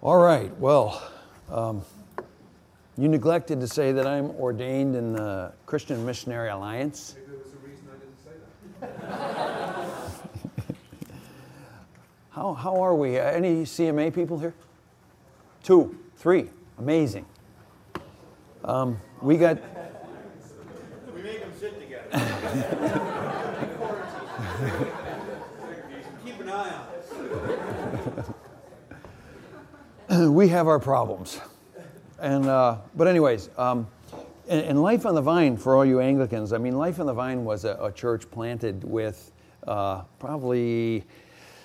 All right, well, um, you neglected to say that I'm ordained in the Christian Missionary Alliance. Maybe there was a reason I didn't say that. How, how are we? Any CMA people here? Two, three, amazing. Um, we got, We make them sit together. Keep an eye on us. we have our problems. And, uh, but anyways, um, and, and Life on the Vine, for all you Anglicans, I mean, Life on the Vine was a, a church planted with uh, probably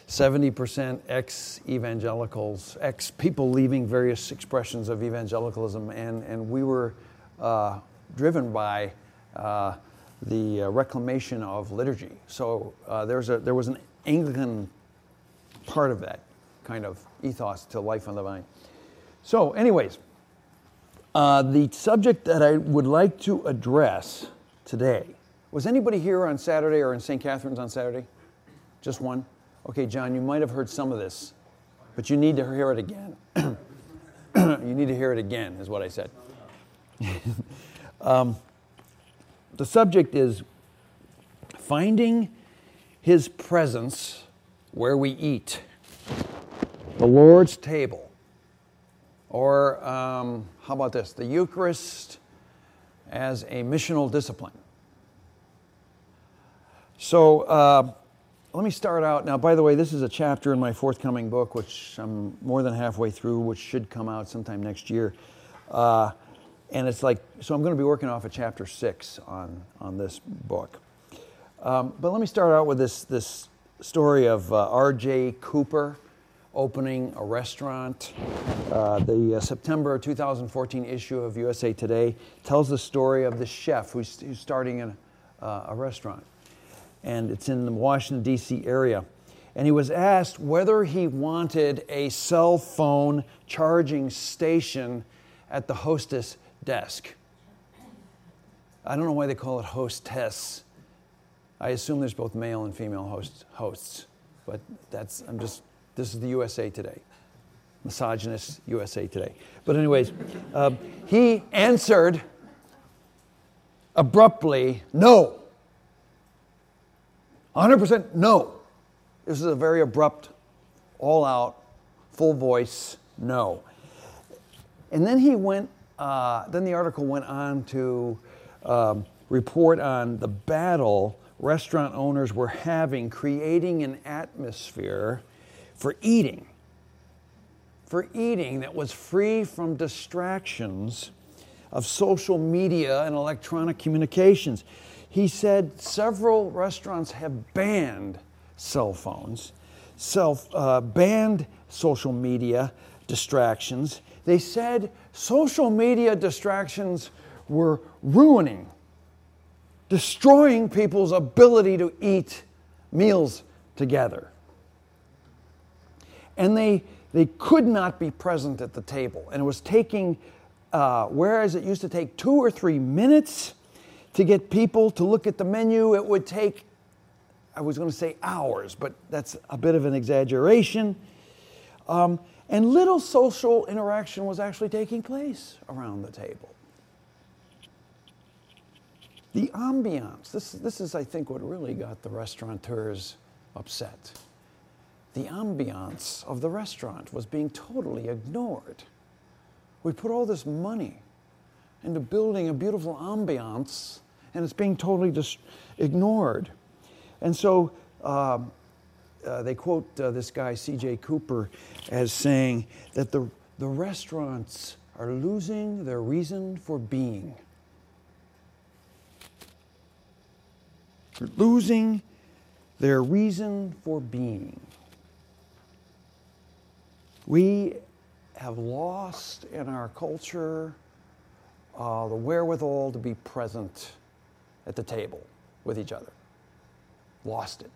70% ex evangelicals, ex people leaving various expressions of evangelicalism, and, and we were uh, driven by uh, the uh, reclamation of liturgy. So uh, there's a, there was an Anglican part of that kind of ethos to Life on the Vine. So, anyways, uh, the subject that I would like to address today was anybody here on Saturday or in St. Catharines on Saturday? Just one? Okay, John, you might have heard some of this, but you need to hear it again. you need to hear it again, is what I said. um, the subject is finding his presence where we eat, the Lord's table. Or um, how about this? The Eucharist as a missional discipline. So uh, let me start out. Now, by the way, this is a chapter in my forthcoming book, which I'm more than halfway through, which should come out sometime next year. Uh, and it's like, so I'm going to be working off of chapter six on, on this book. Um, but let me start out with this, this story of uh, R.J. Cooper opening a restaurant. Uh, the uh, September 2014 issue of USA Today tells the story of the chef who's, who's starting a, uh, a restaurant. And it's in the Washington, D.C. area. And he was asked whether he wanted a cell phone charging station at the hostess desk. I don't know why they call it hostess. I assume there's both male and female host, hosts, but that's, I'm just, this is the USA Today, misogynist USA Today. But, anyways, uh, he answered abruptly, no. 100% no. This is a very abrupt, all out, full voice no. And then he went, uh, then the article went on to um, report on the battle restaurant owners were having creating an atmosphere for eating, for eating that was free from distractions of social media and electronic communications. He said several restaurants have banned cell phones, self, uh, banned social media distractions. They said social media distractions were ruining, destroying people's ability to eat meals together. And they, they could not be present at the table. And it was taking, uh, whereas it used to take two or three minutes to get people to look at the menu, it would take, I was going to say hours, but that's a bit of an exaggeration. Um, and little social interaction was actually taking place around the table. The ambiance, this, this is, I think, what really got the restaurateurs upset. The ambiance of the restaurant was being totally ignored. We put all this money into building a beautiful ambiance, and it's being totally just ignored. And so uh, uh, they quote uh, this guy, C.J. Cooper, as saying that the, the restaurants are losing their reason for being. They're losing their reason for being. We have lost in our culture uh, the wherewithal to be present at the table with each other. Lost it.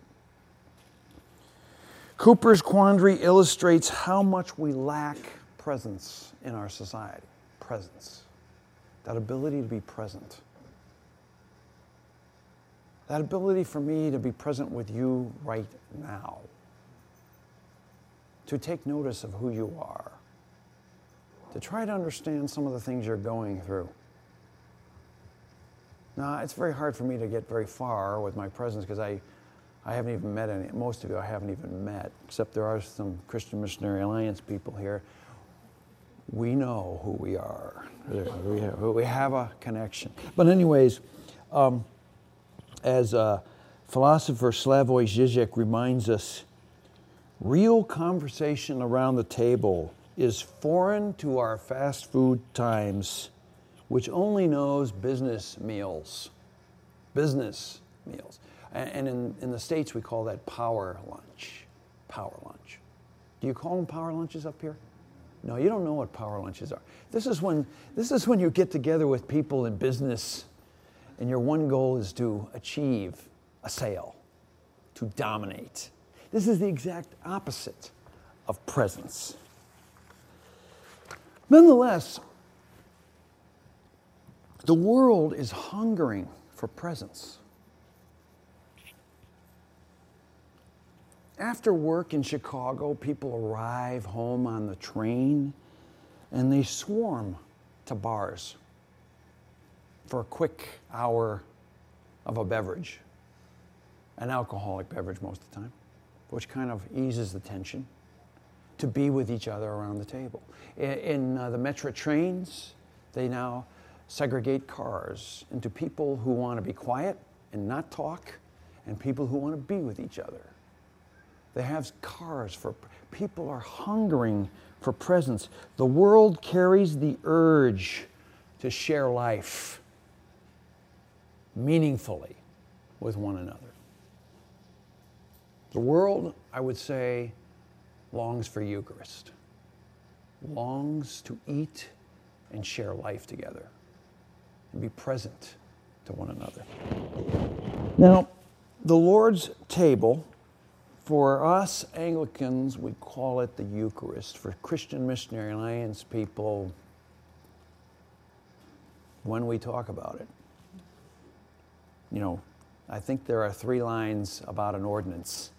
Cooper's quandary illustrates how much we lack presence in our society. Presence. That ability to be present. That ability for me to be present with you right now. To take notice of who you are. to try to understand some of the things you're going through. Now, it's very hard for me to get very far with my presence because I, I haven't even met any, most of you I haven't even met, except there are some Christian Missionary Alliance people here. We know who we are. We have, a connection. But, anyways, um, as uh, philosopher Slavoj Žižek reminds us, real conversation around the table is foreign to our fast food times, which only knows business meals. Business meals. And in, in the States, we call that power lunch. Power lunch. Do you call them power lunches up here? No, you don't know what power lunches are. This is when, this is when you get together with people in business and your one goal is to achieve a sale, to dominate. This is the exact opposite of presence. Nonetheless, the world is hungering for presence. After work in Chicago, people arrive home on the train and they swarm to bars for a quick hour of a beverage, an alcoholic beverage most of the time, which kind of eases the tension to be with each other around the table. In, in uh, the metro trains, they now segregate cars into people who want to be quiet and not talk, and people who want to be with each other. They have cars for people are hungering for presence. The world carries the urge to share life meaningfully with one another. The world, I would say, longs for Eucharist, longs to eat and share life together and be present to one another. Now, the Lord's table, for us Anglicans, we call it the Eucharist. For Christian Missionary Alliance people, when we talk about it, you know, I think there are three lines about an ordinance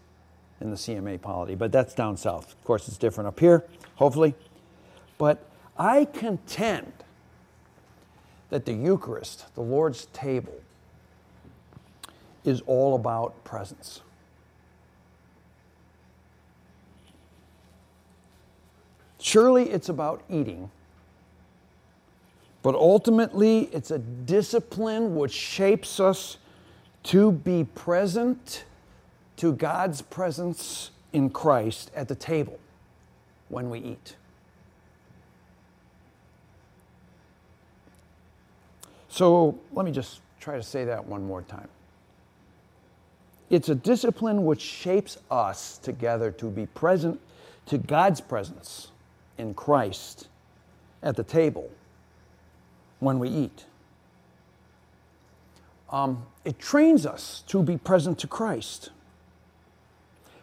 in the CMA polity, but that's down south. Of course, it's different up here, hopefully. But I contend that the Eucharist, the Lord's table, is all about presence. Surely it's about eating, but ultimately it's a discipline which shapes us to be present to God's presence in Christ at the table when we eat. So let me just try to say that one more time. It's a discipline which shapes us together to be present to God's presence in Christ at the table when we eat. Um, it trains us to be present to Christ.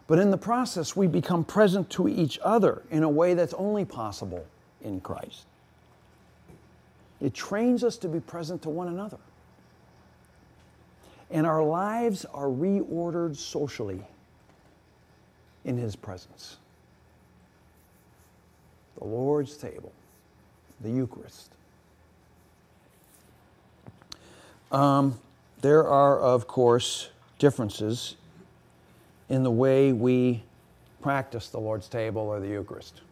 But in the process, we become present to each other in a way that's only possible in Christ. It trains us to be present to one another. And our lives are reordered socially in His presence. The Lord's table, the Eucharist. Um, there are, of course, differences in the way we practice the Lord's table or the Eucharist.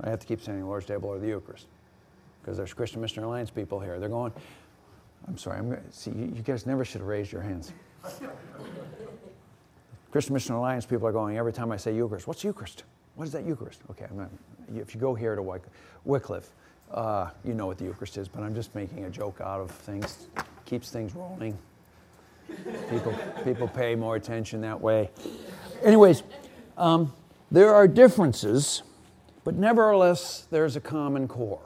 I have to keep saying Lord's table or the Eucharist because there's Christian Missionary Alliance people here. They're going, I'm sorry, I'm, see, you guys never should have raised your hands. Christian Missionary Alliance people are going every time I say Eucharist. What's Eucharist? What is that Eucharist? Okay, not, if you go here to Wycliffe, uh, you know what the Eucharist is, but I'm just making a joke out of things. Keeps things rolling. People, people pay more attention that way. Anyways, um, there are differences, but nevertheless, there's a common core.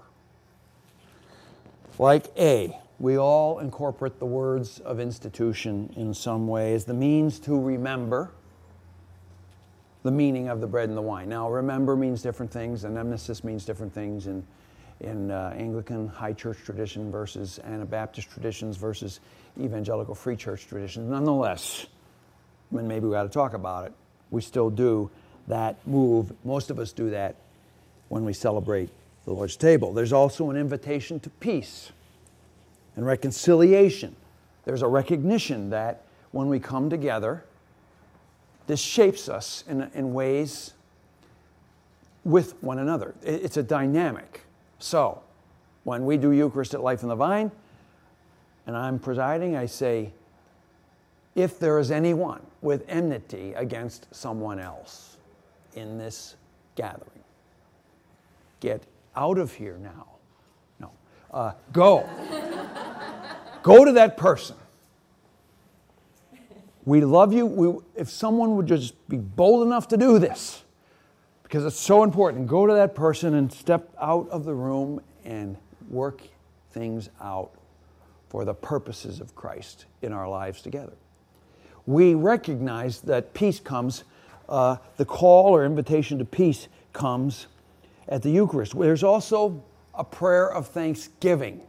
Like A, we all incorporate the words of institution in some way as the means to remember the meaning of the bread and the wine. Now, remember means different things, and anamnesis means different things in, in uh, Anglican high church tradition versus Anabaptist traditions versus evangelical free church traditions. Nonetheless, I mean, maybe we got to talk about it. We still do that move. Most of us do that when we celebrate the Lord's table. There's also an invitation to peace and reconciliation. There's a recognition that when we come together, this shapes us in, in ways with one another. It's a dynamic. So, when we do Eucharist at Life in the Vine, and I'm presiding, I say, if there is anyone with enmity against someone else in this gathering, get out of here now. No, uh, go. go to that person. We love you. We, if someone would just be bold enough to do this, because it's so important, go to that person and step out of the room and work things out for the purposes of Christ in our lives together. We recognize that peace comes, uh, the call or invitation to peace comes at the Eucharist. There's also a prayer of thanksgiving.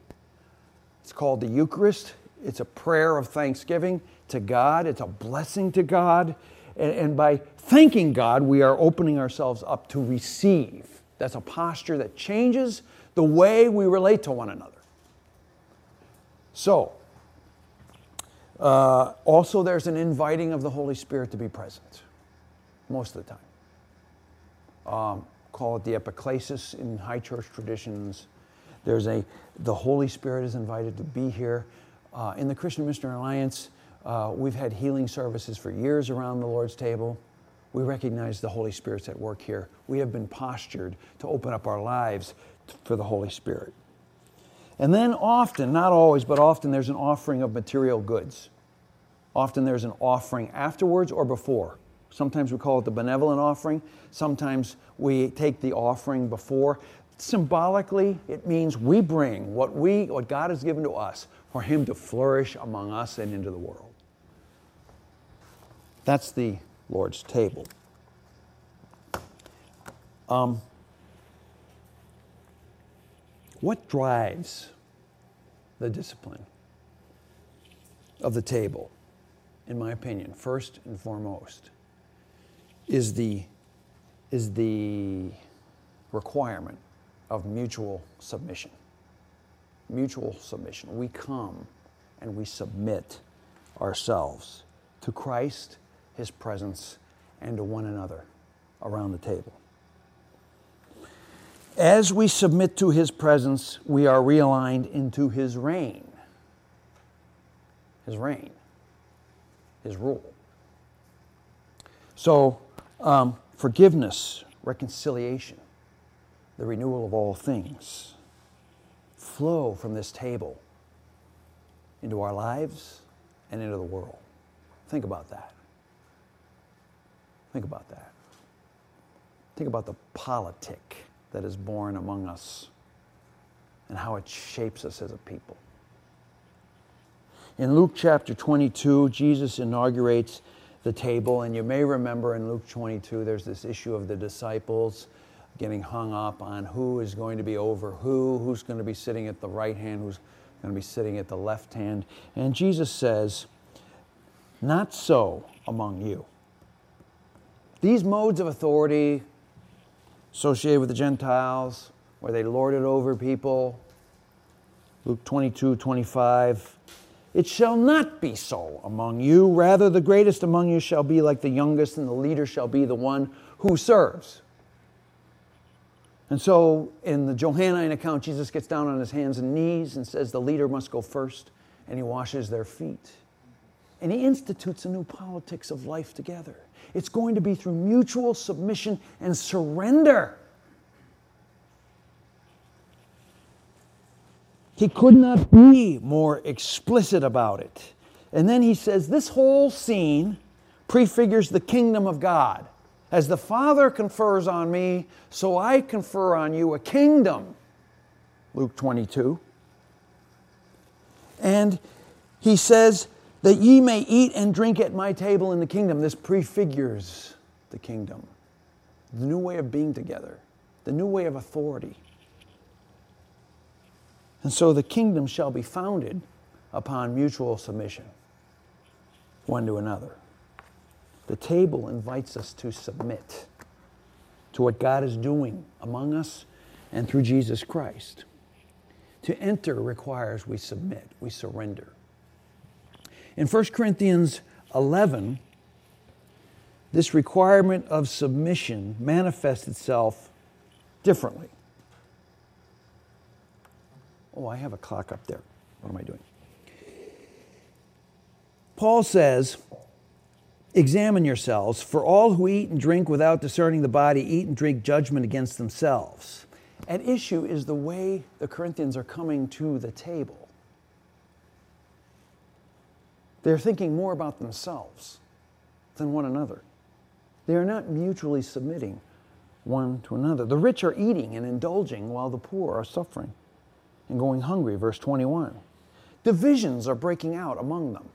It's called the Eucharist. It's a prayer of thanksgiving to God, it's a blessing to God. And, and by thanking God, we are opening ourselves up to receive. That's a posture that changes the way we relate to one another. So, uh, also, there's an inviting of the Holy Spirit to be present most of the time. Um, call it the epiclesis in high church traditions. There's a, the Holy Spirit is invited to be here. Uh, in the Christian Missionary Alliance, uh, we've had healing services for years around the Lord's table. We recognize the Holy Spirit's at work here. We have been postured to open up our lives for the Holy Spirit. And then often, not always, but often, there's an offering of material goods. Often there's an offering afterwards or before. Sometimes we call it the benevolent offering. Sometimes we take the offering before. Symbolically, it means we bring what we what God has given to us for him to flourish among us and into the world. That's the Lord's table. Um, what drives the discipline of the table, in my opinion, first and foremost, is the, is the requirement of mutual submission. Mutual submission. We come and we submit ourselves to Christ, His presence, and to one another around the table. As we submit to His presence, we are realigned into His reign. His reign, His rule. So, um, forgiveness, reconciliation, the renewal of all things flow from this table into our lives and into the world. Think about that. Think about that. Think about the politic that is born among us and how it shapes us as a people. In Luke chapter 22, Jesus inaugurates the table. And you may remember in Luke 22, there's this issue of the disciples getting hung up on who is going to be over who, who's going to be sitting at the right hand, who's going to be sitting at the left hand. And Jesus says, Not so among you. These modes of authority associated with the Gentiles, where they lord it over people, Luke 22, 25, it shall not be so among you. Rather, the greatest among you shall be like the youngest, and the leader shall be the one who serves. And so, in the Johannine account, Jesus gets down on his hands and knees and says the leader must go first, and he washes their feet. And he institutes a new politics of life together. It's going to be through mutual submission and surrender. He could not be more explicit about it. And then he says this whole scene prefigures the kingdom of God. As the Father confers on me, so I confer on you a kingdom. Luke 22. And he says, that ye may eat and drink at my table in the kingdom. This prefigures the kingdom, the new way of being together, the new way of authority. And so the kingdom shall be founded upon mutual submission, one to another. The table invites us to submit to what God is doing among us and through Jesus Christ. To enter requires we submit, we surrender. In 1 Corinthians 11, this requirement of submission manifests itself differently. Oh, I have a clock up there. What am I doing? Paul says, Examine yourselves, for all who eat and drink without discerning the body eat and drink judgment against themselves. At issue is the way the Corinthians are coming to the table. They're thinking more about themselves than one another. They are not mutually submitting one to another. The rich are eating and indulging while the poor are suffering and going hungry, verse 21. Divisions are breaking out among them.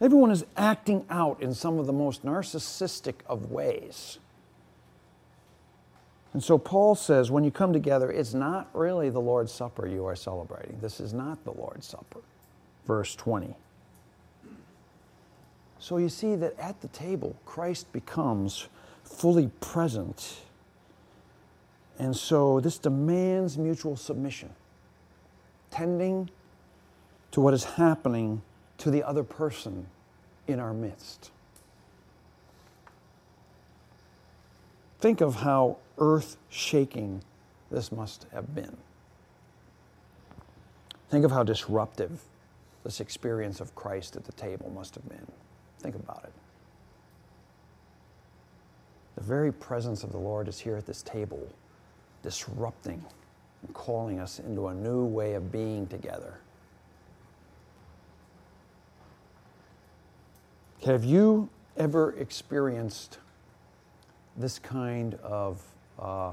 Everyone is acting out in some of the most narcissistic of ways. And so Paul says when you come together, it's not really the Lord's Supper you are celebrating. This is not the Lord's Supper. Verse 20. So you see that at the table, Christ becomes fully present. And so this demands mutual submission, tending to what is happening to the other person in our midst. Think of how earth shaking this must have been. Think of how disruptive this experience of Christ at the table must have been. Think about it. The very presence of the Lord is here at this table, disrupting and calling us into a new way of being together. Have you ever experienced this kind of uh,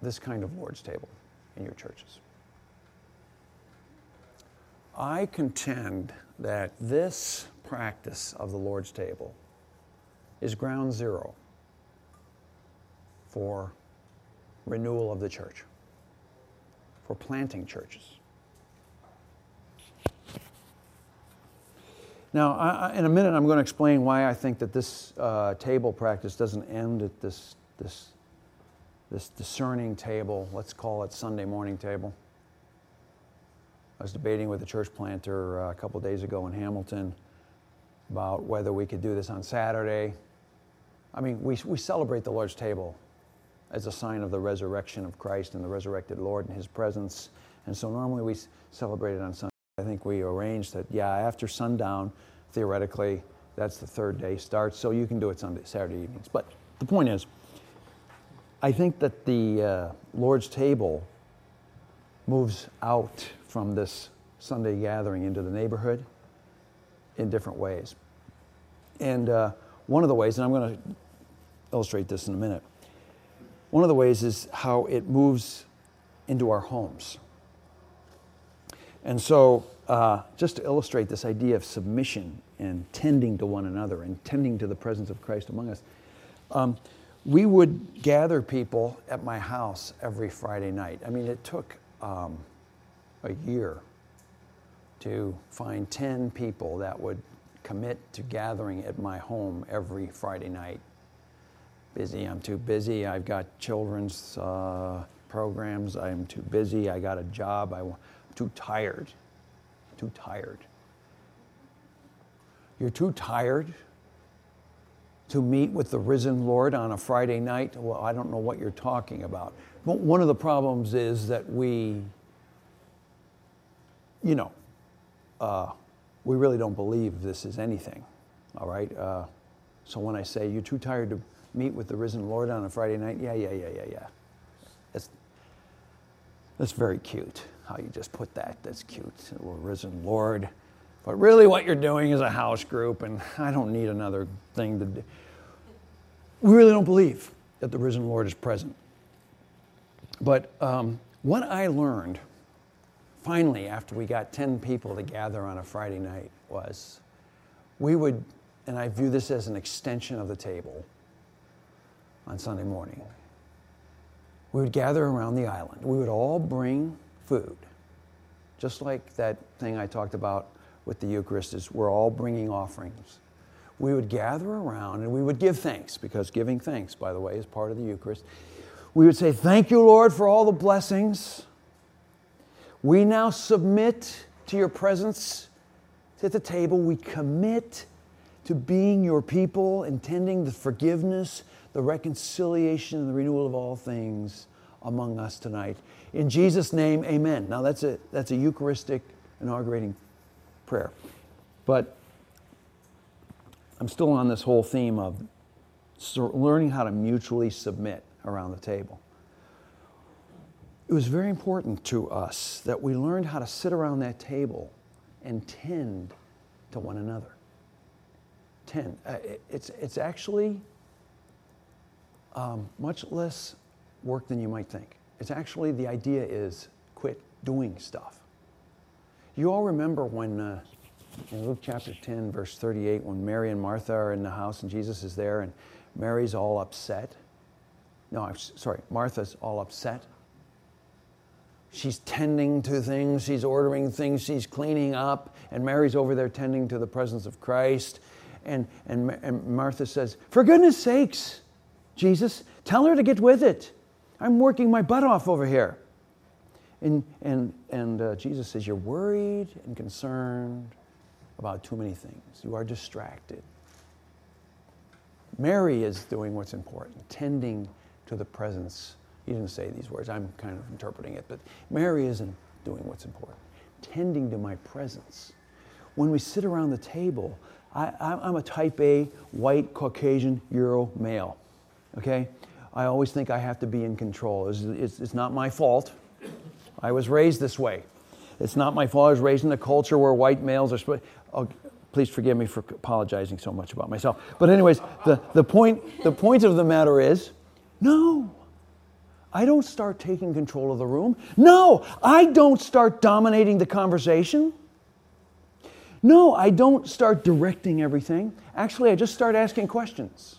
this kind of Lord's table in your churches? I contend that this practice of the Lord's table is ground zero for renewal of the church, for planting churches. Now, I, in a minute, I'm going to explain why I think that this uh, table practice doesn't end at this, this, this discerning table. Let's call it Sunday morning table. I was debating with a church planter uh, a couple days ago in Hamilton about whether we could do this on Saturday. I mean, we, we celebrate the Lord's table as a sign of the resurrection of Christ and the resurrected Lord and His presence. And so normally we celebrate it on Sunday. I think we arranged that, yeah, after sundown, theoretically, that's the third day starts, so you can do it Sunday, Saturday evenings. But the point is, I think that the uh, Lord's table moves out from this Sunday gathering into the neighborhood in different ways. And uh, one of the ways, and I'm going to illustrate this in a minute, one of the ways is how it moves into our homes. And so, uh, just to illustrate this idea of submission and tending to one another and tending to the presence of Christ among us, um, we would gather people at my house every Friday night. I mean, it took um, a year to find 10 people that would commit to gathering at my home every Friday night. Busy, I'm too busy. I've got children's uh, programs. I'm too busy. I got a job. I'm too tired. Too tired. You're too tired to meet with the risen Lord on a Friday night? Well, I don't know what you're talking about. But one of the problems is that we, you know, uh, we really don't believe this is anything, all right? Uh, so when I say you're too tired to meet with the risen Lord on a Friday night, yeah, yeah, yeah, yeah, yeah. That's, that's very cute how you just put that. That's cute. We're risen Lord. But really, what you're doing is a house group, and I don't need another thing to do. We really don't believe that the risen Lord is present. But um, what I learned finally after we got 10 people to gather on a Friday night was we would, and I view this as an extension of the table on Sunday morning. We would gather around the island. We would all bring food. Just like that thing I talked about with the Eucharist is we're all bringing offerings. we would gather around and we would give thanks, because giving thanks, by the way, is part of the Eucharist. We would say, Thank you, Lord, for all the blessings. We now submit to your presence at the table. We commit to being your people, intending the forgiveness, the reconciliation, and the renewal of all things among us tonight. In Jesus' name, amen. Now, that's a, that's a Eucharistic inaugurating prayer. But I'm still on this whole theme of learning how to mutually submit around the table. It was very important to us that we learned how to sit around that table and tend to one another. Tend. Uh, it's, it's actually um, much less work than you might think. It's actually, the idea is quit doing stuff. You all remember when uh, in Luke chapter 10, verse 38, when Mary and Martha are in the house and Jesus is there and Mary's all upset. No, I'm sorry, Martha's all upset. She's tending to things, she's ordering things, she's cleaning up, and Mary's over there tending to the presence of Christ. And, and, and Martha says, For goodness sakes, Jesus, tell her to get with it. I'm working my butt off over here. And, and, and uh, Jesus says, You're worried and concerned about too many things. You are distracted. Mary is doing what's important, tending to the presence. He didn't say these words, I'm kind of interpreting it, but Mary isn't doing what's important, tending to my presence. When we sit around the table, I, am a type A, white, Caucasian, Euro male, okay? I always think I have to be in control. It's, it's, it's not my fault. I was raised this way. It's not my fault. I was raised in a culture where white males are. Oh, please forgive me for apologizing so much about myself. But anyways, the, the point the point of the matter is, no. I don't start taking control of the room. No, I don't start dominating the conversation. No, I don't start directing everything. Actually, I just start asking questions.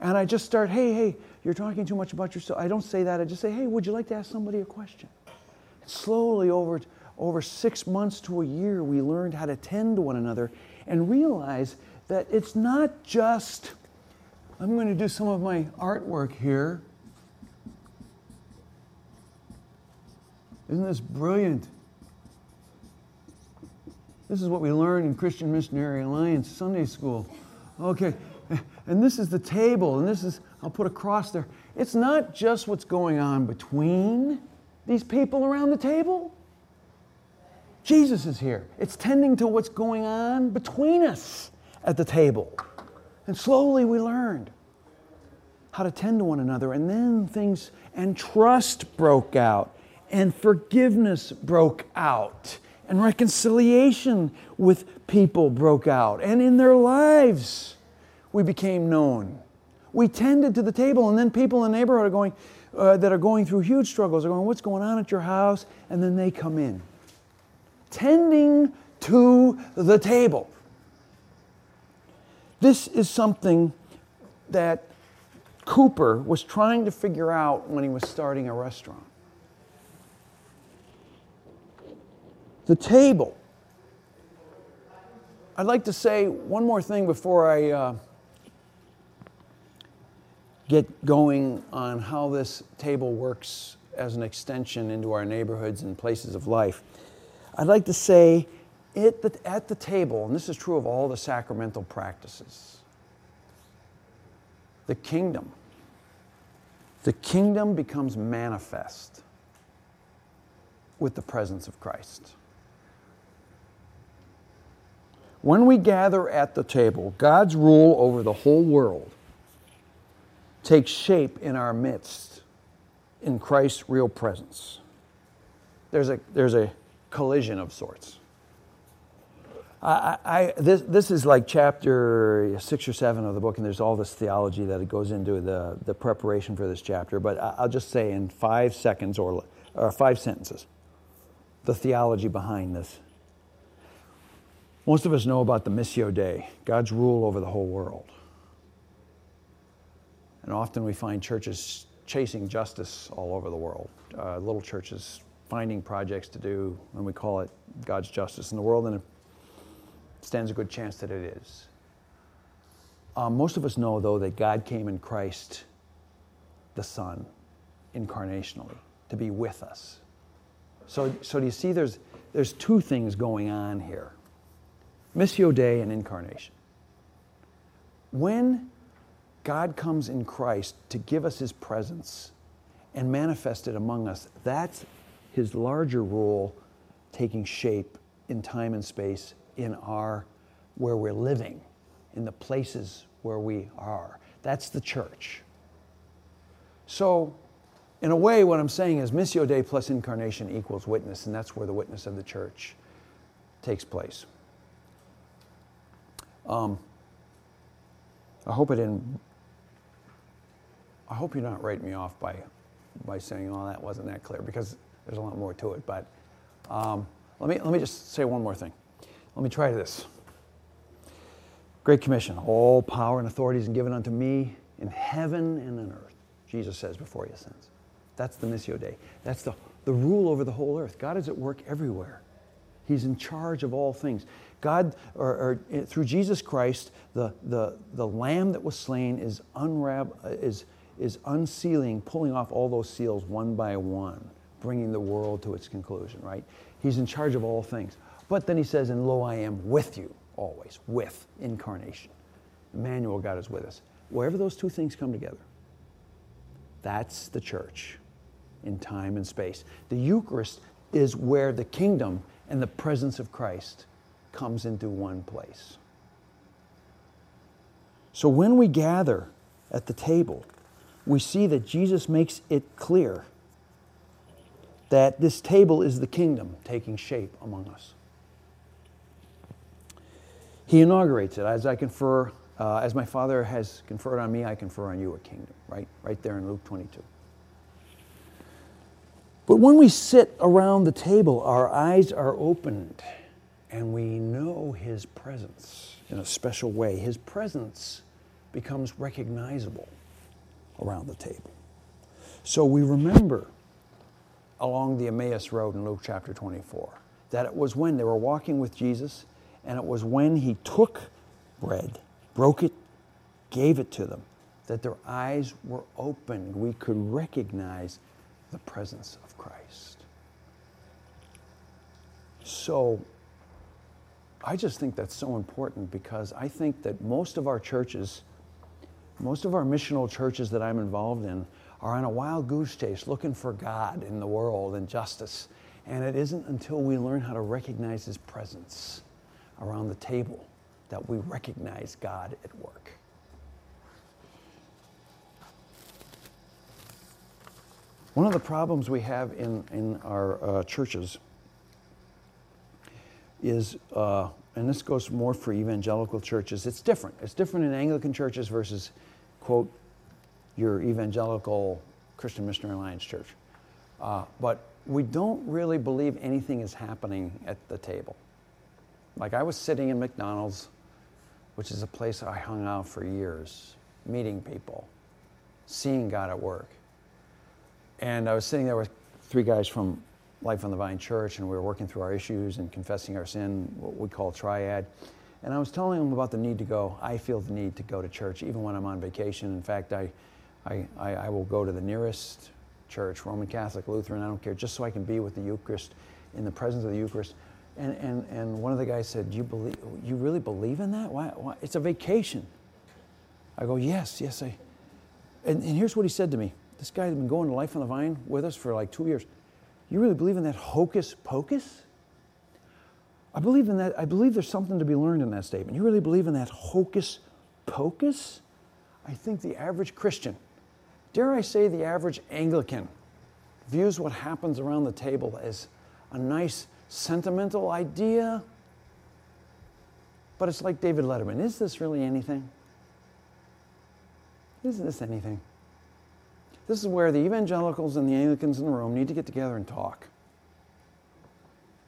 And I just start, hey, hey, you're talking too much about yourself. I don't say that. I just say, hey, would you like to ask somebody a question? And slowly, over, over six months to a year, we learned how to tend to one another and realize that it's not just, I'm going to do some of my artwork here. Isn't this brilliant? This is what we learned in Christian Missionary Alliance Sunday School. Okay, and this is the table, and this is, I'll put a cross there. It's not just what's going on between these people around the table. Jesus is here. It's tending to what's going on between us at the table. And slowly we learned how to tend to one another. And then things, and trust broke out, and forgiveness broke out, and reconciliation with people broke out. And in their lives, we became known. We tended to the table, and then people in the neighborhood are going, uh, that are going through huge struggles are going, What's going on at your house? And then they come in. Tending to the table. This is something that Cooper was trying to figure out when he was starting a restaurant. The table. I'd like to say one more thing before I. Uh, get going on how this table works as an extension into our neighborhoods and places of life, I'd like to say at the table, and this is true of all the sacramental practices, the kingdom, the kingdom becomes manifest with the presence of Christ. When we gather at the table, God's rule over the whole world takes shape in our midst in Christ's real presence. There's a, there's a collision of sorts. I, I, this, this is like chapter six or seven of the book, and there's all this theology that goes into the, the preparation for this chapter. But I'll just say in five seconds or, or five sentences the theology behind this. Most of us know about the Missio Dei, God's rule over the whole world. And often we find churches chasing justice all over the world, uh, little churches finding projects to do, and we call it God's justice in the world. And it stands a good chance that it is. Uh, most of us know, though, that God came in Christ, the Son, incarnationally, to be with us. So, so do you see there's, there's two things going on here Missio Dei and incarnation. When God comes in Christ to give us his presence and manifest it among us, that's his larger role taking shape in time and space in our where we're living, in the places where we are. That's the church. So, in a way, what I'm saying is Missio Dei plus incarnation equals witness, and that's where the witness of the church takes place. Um, I hope I didn't. I hope you're not writing me off by, by saying, "Oh, that wasn't that clear," because there's a lot more to it. But um, let me let me just say one more thing. Let me try this. Great Commission: All power and authority is given unto me in heaven and on earth. Jesus says before he ascends. That's the Missio Dei. That's the, the rule over the whole earth. God is at work everywhere. He's in charge of all things. God, or, or eh, through Jesus Christ, the, the, the lamb that was slain is, unwrap, is, is unsealing, pulling off all those seals one by one, bringing the world to its conclusion, right? He's in charge of all things. But then he says, and lo, I am with you always, with incarnation. Emmanuel, God is with us. Wherever those two things come together, that's the church in time and space. The Eucharist is where the kingdom and the presence of Christ comes into one place. So when we gather at the table, we see that Jesus makes it clear that this table is the kingdom taking shape among us. He inaugurates it as I confer, uh, as my Father has conferred on me, I confer on you a kingdom, right? Right there in Luke 22. But when we sit around the table, our eyes are opened and we know His presence in a special way. His presence becomes recognizable around the table. So we remember along the Emmaus Road in Luke chapter 24 that it was when they were walking with Jesus and it was when He took bread, broke it, gave it to them, that their eyes were opened. We could recognize the presence of Christ. So I just think that's so important because I think that most of our churches, most of our missional churches that I'm involved in, are on a wild goose chase looking for God in the world and justice. And it isn't until we learn how to recognize His presence around the table that we recognize God at work. One of the problems we have in, in our uh, churches is, uh, and this goes more for evangelical churches, it's different. It's different in Anglican churches versus, quote, your evangelical Christian Missionary Alliance church. Uh, but we don't really believe anything is happening at the table. Like I was sitting in McDonald's, which is a place I hung out for years, meeting people, seeing God at work. And I was sitting there with three guys from Life on the Vine Church, and we were working through our issues and confessing our sin, what we call triad. And I was telling them about the need to go. I feel the need to go to church even when I'm on vacation. In fact, I, I, I, I will go to the nearest church, Roman Catholic, Lutheran, I don't care, just so I can be with the Eucharist, in the presence of the Eucharist. And, and, and one of the guys said, you, believe, you really believe in that? Why, why? It's a vacation. I go, yes, yes. I. And, and here's what he said to me. This guy has been going to Life on the Vine with us for like two years. You really believe in that hocus pocus? I believe in that. I believe there's something to be learned in that statement. You really believe in that hocus pocus? I think the average Christian, dare I say the average Anglican, views what happens around the table as a nice sentimental idea. But it's like David Letterman. Is this really anything? Isn't this anything? This is where the evangelicals and the Anglicans in the room need to get together and talk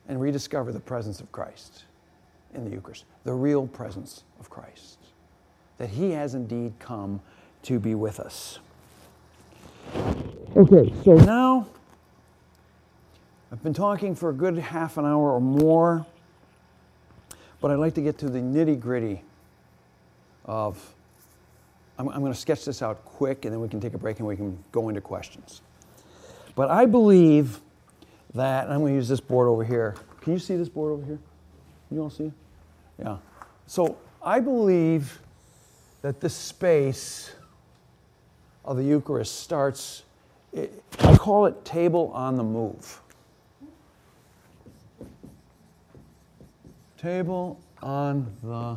and rediscover the presence of Christ in the Eucharist, the real presence of Christ, that He has indeed come to be with us. Okay, so now I've been talking for a good half an hour or more, but I'd like to get to the nitty gritty of. I'm, I'm going to sketch this out quick and then we can take a break and we can go into questions. But I believe that, and I'm going to use this board over here. Can you see this board over here? You all see it? Yeah. So I believe that this space of the Eucharist starts, I call it table on the move. Table on the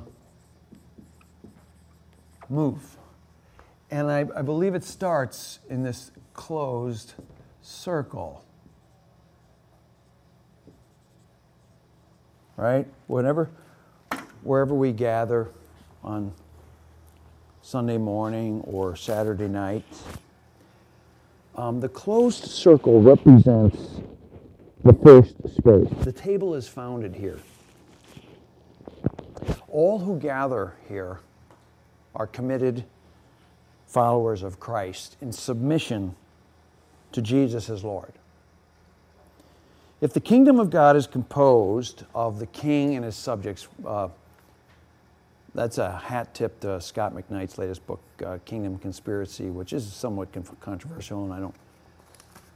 move. And I, I believe it starts in this closed circle. Right? Whenever, wherever we gather on Sunday morning or Saturday night, um, the closed circle represents the first space. The table is founded here. All who gather here are committed followers of Christ in submission to Jesus as Lord. If the kingdom of God is composed of the king and his subjects, uh, that's a hat tip to Scot McKnight's latest book, uh, Kingdom Conspiracy, which is somewhat controversial, and I don't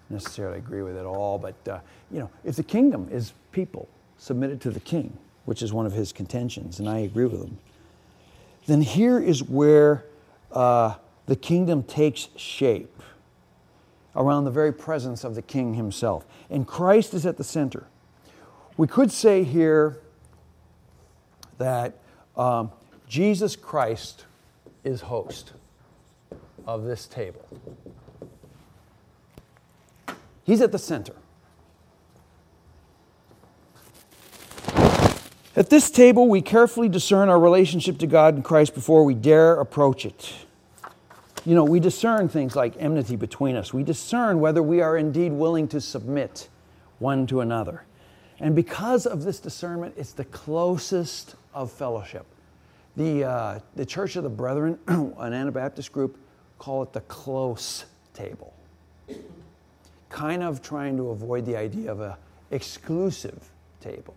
necessarily agree with it all. But uh, you know, if the kingdom is people submitted to the king, which is one of his contentions, and I agree with him, then here is where uh, the kingdom takes shape around the very presence of the king himself. And Christ is at the center. We could say here that um, Jesus Christ is host of this table. He's at the center. At this table, we carefully discern our relationship to God and Christ before we dare approach it. You know, we discern things like enmity between us. We discern whether we are indeed willing to submit one to another. And because of this discernment, it's the closest of fellowship. The, uh, the Church of the Brethren, an Anabaptist group, call it the close table. Kind of trying to avoid the idea of a exclusive table.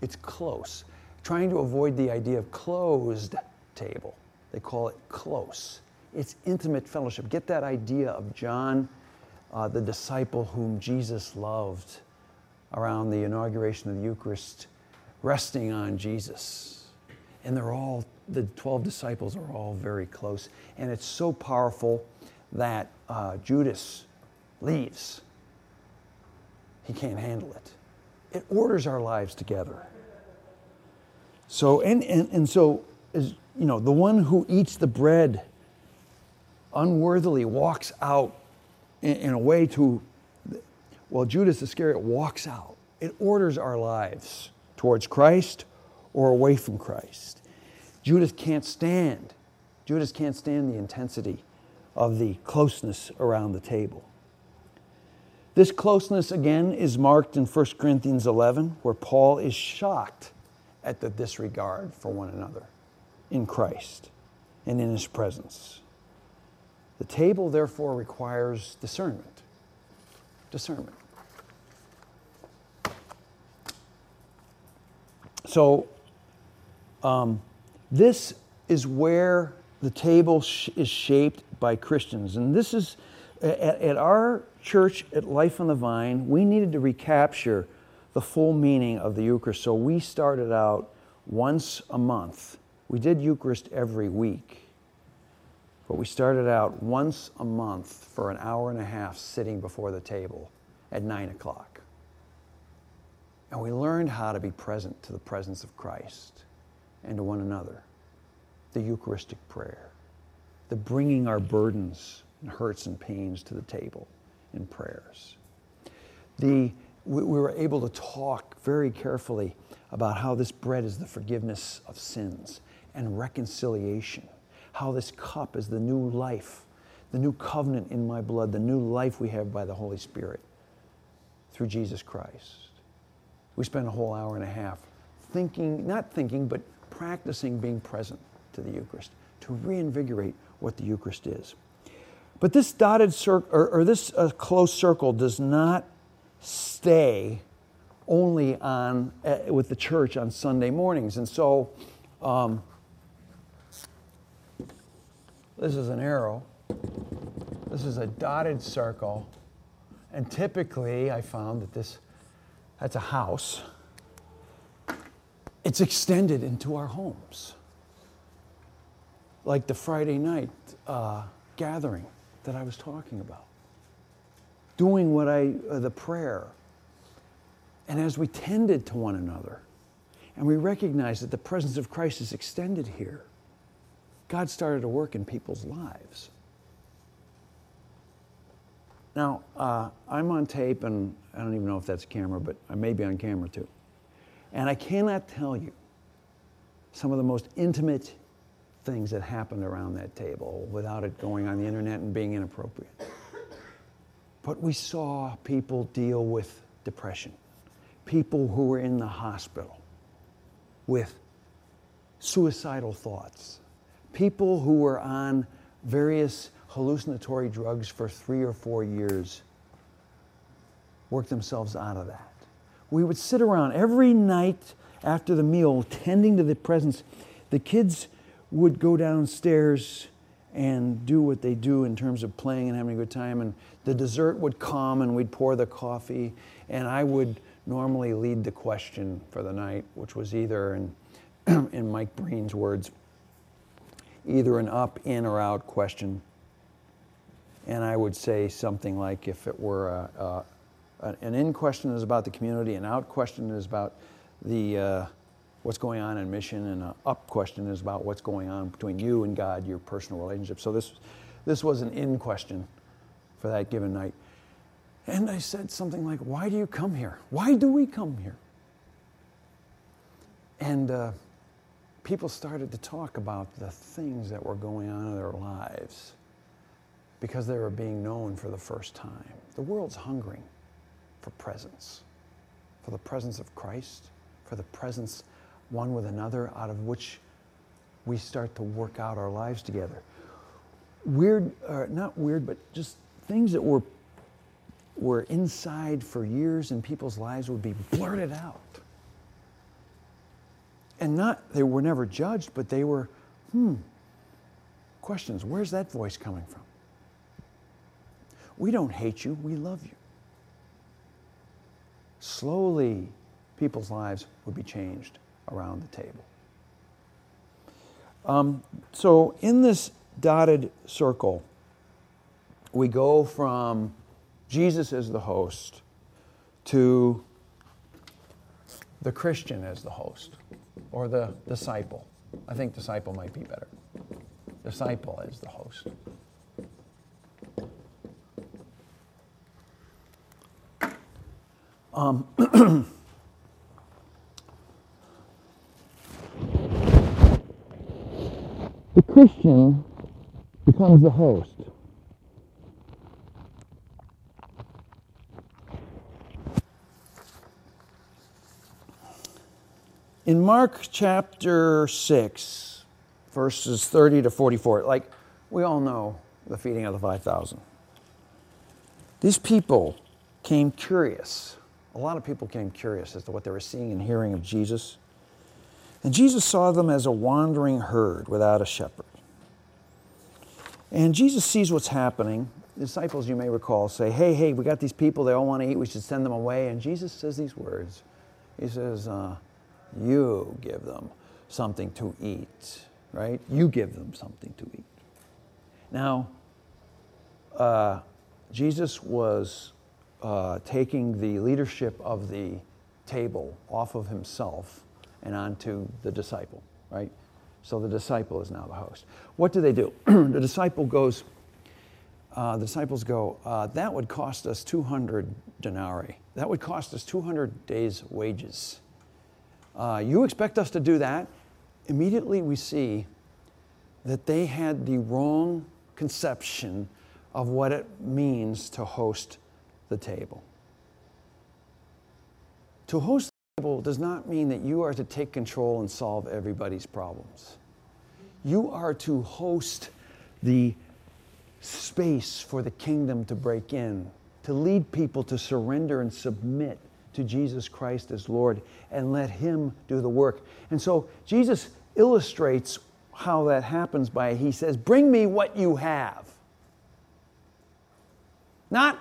It's close. Trying to avoid the idea of closed table. They call it close. It's intimate fellowship. Get that idea of John, uh, the disciple whom Jesus loved, around the inauguration of the Eucharist, resting on Jesus. And they're all, the 12 disciples are all very close. And it's so powerful that uh, Judas leaves. He can't handle it it orders our lives together. So, and, and, and so, as you know, the one who eats the bread unworthily walks out in, in a way to, well, Judas Iscariot walks out. It orders our lives towards Christ or away from Christ. Judas can't stand. Judas can't stand the intensity of the closeness around the table. This closeness again is marked in 1 Corinthians 11, where Paul is shocked at the disregard for one another in Christ and in his presence. The table, therefore, requires discernment. Discernment. So, um, this is where the table sh- is shaped by Christians. And this is at, at our church at Life on the Vine, we needed to recapture the full meaning of the Eucharist. So we started out once a month. We did Eucharist every week. But we started out once a month for an hour and a half sitting before the table at 9 o'clock. And we learned how to be present to the presence of Christ and to one another. The Eucharistic prayer, the bringing our burdens and hurts and pains to the table in prayers. The, we, we were able to talk very carefully about how this bread is the forgiveness of sins and reconciliation, how this cup is the new life, the new covenant in my blood, the new life we have by the Holy Spirit through Jesus Christ. We spent a whole hour and a half thinking, not thinking, but practicing being present to the Eucharist to reinvigorate what the Eucharist is. But this dotted circle, or, or, this uh, close circle, does not stay only on uh, with the church on Sunday mornings. And so, um, this is an arrow. This is a dotted circle. And typically, I found that this that's a house. It's extended into our homes. Like the Friday night uh, gathering that I was talking about. Doing what I, uh, the prayer. And as we tended to one another, and we recognized that the presence of Christ is extended here, God started to work in people's lives. Now, uh, I'm on tape, and I don't even know if that's a camera, but I may be on camera too. And I cannot tell you some of the most intimate things that happened around that table without it going on the internet and being inappropriate. But we saw people deal with depression, people who were in the hospital with suicidal thoughts, people who were on various hallucinatory drugs for three or four years work themselves out of that. We would sit around every night after the meal, tending to the presence. The kids would go downstairs and do what they do in terms of playing and having a good time. And the dessert would come, and we'd pour the coffee. And I would normally lead the question for the night, which was either, in, in Mike Breen's words, either an up, in, or out question and I would say something like if it were a, a, an in question is about the community, an out question is about the uh, what's going on in mission, and an up question is about what's going on between you and God, your personal relationship. So this this was an in question for that given night. And I said something like, Why do you come here? Why do we come here? And uh, people started to talk about the things that were going on in their lives because they were being known for the first time. The world's hungering for presence, for the presence of Christ, for the presence one with another out of which we start to work out our lives together. Weird, uh, not weird, but just things that were, were inside for years in people's lives would be blurted out. And not, they were never judged, but they were, hmm, questions. Where's that voice coming from? We don't hate you, we love you. Slowly, people's lives would be changed around the table. Um, so, in this dotted circle, we go from Jesus as the host to the Christian as the host or the disciple. I think disciple might be better. Disciple is the host. Um, the Christian becomes the host. In Mark chapter 6, verses 30 to 44, like we all know the feeding of the 5,000, these people came curious a lot of people came curious as to what they were seeing and hearing of Jesus. And Jesus saw them as a wandering herd without a shepherd. And Jesus sees what's happening. The disciples, you may recall, say, Hey, hey, we got these people, they all want to eat, we should send them away. And Jesus says these words He says, uh, You give them something to eat, right? You give them something to eat. Now, uh, Jesus was uh, taking the leadership of the table off of himself and onto the disciple, right? So the disciple is now the host. What do they do? the disciple goes, uh, the disciples go, uh, that would cost us 200 denarii. That would cost us 200 days' wages. Uh, you expect us to do that? Immediately we see that they had the wrong conception of what it means to host the table. To host the table does not mean that you are to take control and solve everybody's problems. You are to host the space for the kingdom to break in, to lead people to surrender and submit to Jesus Christ as Lord and let Him do the work. And so Jesus illustrates how that happens by He says, Bring me what you have. Not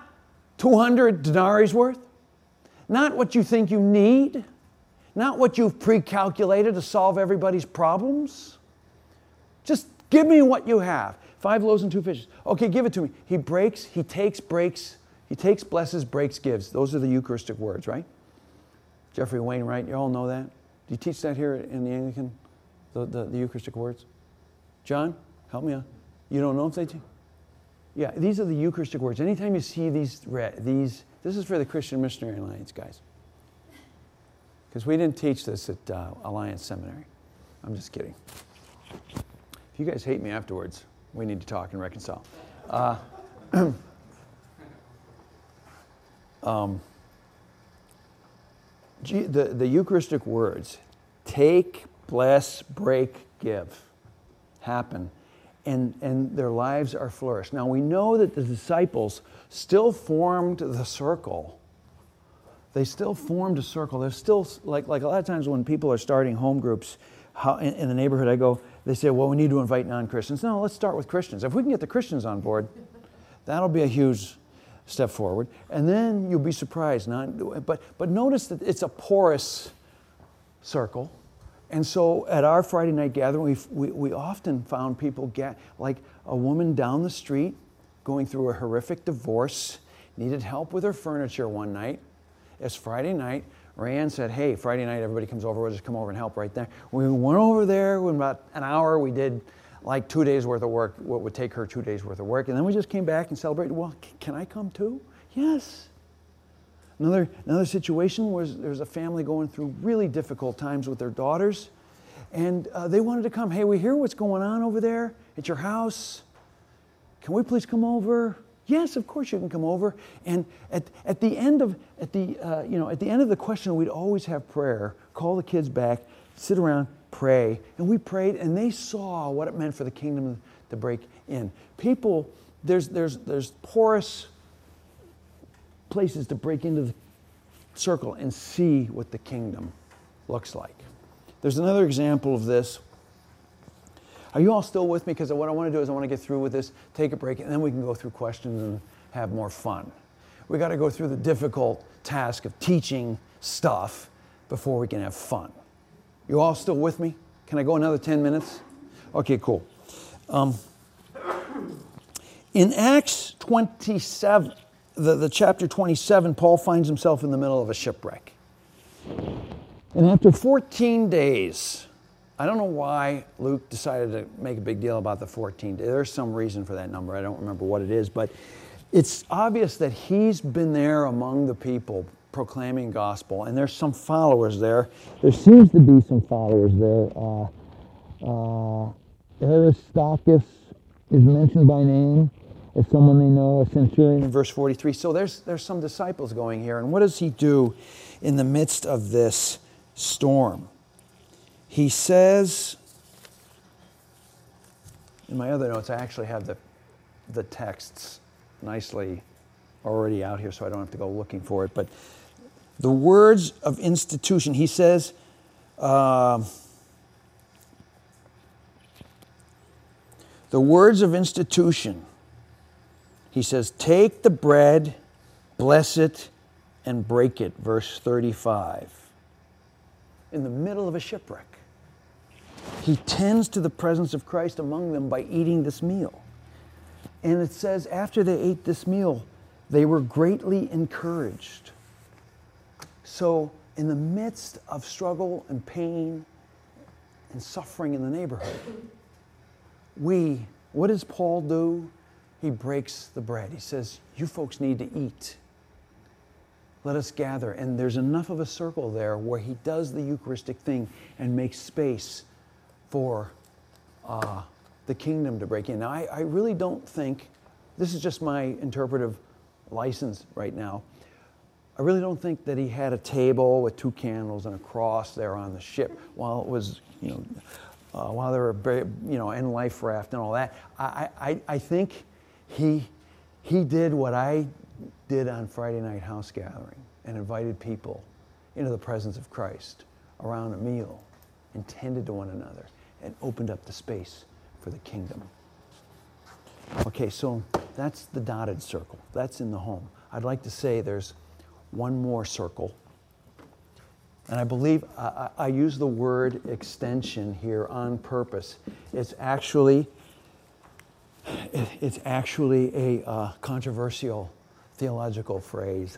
200 denarii worth, not what you think you need, not what you've pre calculated to solve everybody's problems. Just give me what you have. Five loaves and two fishes. Okay, give it to me. He breaks, he takes, breaks, he takes, blesses, breaks, gives. Those are the Eucharistic words, right? Geoffrey Wainwright, you all know that? Do you teach that here in the Anglican, the, the, the Eucharistic words? John, help me out. You don't know if they teach? Yeah, these are the Eucharistic words. Anytime you see these, these this is for the Christian Missionary Alliance guys. Because we didn't teach this at uh, Alliance Seminary. I'm just kidding. If you guys hate me afterwards, we need to talk and reconcile. Uh, um, the, the Eucharistic words take, bless, break, give happen, and, and their lives are flourished. Now we know that the disciples still formed the circle. They still formed a circle. There's still, like, like a lot of times when people are starting home groups how, in, in the neighborhood, I go, they say, well, we need to invite non Christians. No, let's start with Christians. If we can get the Christians on board, that'll be a huge step forward. And then you'll be surprised. Not, but, but notice that it's a porous circle. And so at our Friday night gathering, we, we often found people get, like a woman down the street going through a horrific divorce, needed help with her furniture one night. It's Friday night. Rayanne said, Hey, Friday night, everybody comes over. We'll just come over and help right there. We went over there. In about an hour, we did like two days worth of work, what would take her two days worth of work. And then we just came back and celebrated. Well, can I come too? Yes. Another, another situation was there's a family going through really difficult times with their daughters. And uh, they wanted to come. Hey, we hear what's going on over there at your house. Can we please come over? Yes, of course you can come over. And at, at the end of at the uh, you know at the end of the question, we'd always have prayer. Call the kids back, sit around, pray, and we prayed, and they saw what it meant for the kingdom to break in. People, there's there's there's porous places to break into the circle and see what the kingdom looks like. There's another example of this. Are you all still with me? Because what I want to do is I want to get through with this, take a break, and then we can go through questions and have more fun. We got to go through the difficult task of teaching stuff before we can have fun. You all still with me? Can I go another 10 minutes? Okay, cool. Um, in Acts 27, the, the chapter 27, Paul finds himself in the middle of a shipwreck. And after 14 days, I don't know why Luke decided to make a big deal about the 14 days. There's some reason for that number. I don't remember what it is, but it's obvious that he's been there among the people proclaiming gospel, and there's some followers there. There seems to be some followers there. Uh, uh, Aristarchus is mentioned by name as someone they know, a centurion in verse 43. So there's, there's some disciples going here. And what does he do in the midst of this storm? He says, in my other notes, I actually have the, the texts nicely already out here, so I don't have to go looking for it. But the words of institution, he says, uh, the words of institution he says, Take the bread, bless it, and break it. Verse 35. In the middle of a shipwreck, he tends to the presence of Christ among them by eating this meal. And it says, after they ate this meal, they were greatly encouraged. So, in the midst of struggle and pain and suffering in the neighborhood, we, what does Paul do? he breaks the bread. He says, You folks need to eat. Let us gather. And there's enough of a circle there where he does the Eucharistic thing and makes space for uh, the kingdom to break in. Now, I, I really don't think, this is just my interpretive license right now. I really don't think that he had a table with two candles and a cross there on the ship while it was, you know, uh, while they were, you know, in life raft and all that. I, I, I think he, he did what I did on Friday night house gathering. and invited people into the presence of Christ around a meal and tended to one another and opened up the space for the kingdom. Okay, so that's the dotted circle. That's in the home. I'd like to say there's one more circle. And I believe I, I use the word extension here on purpose. It's actually, it's actually a uh, controversial theological phrase.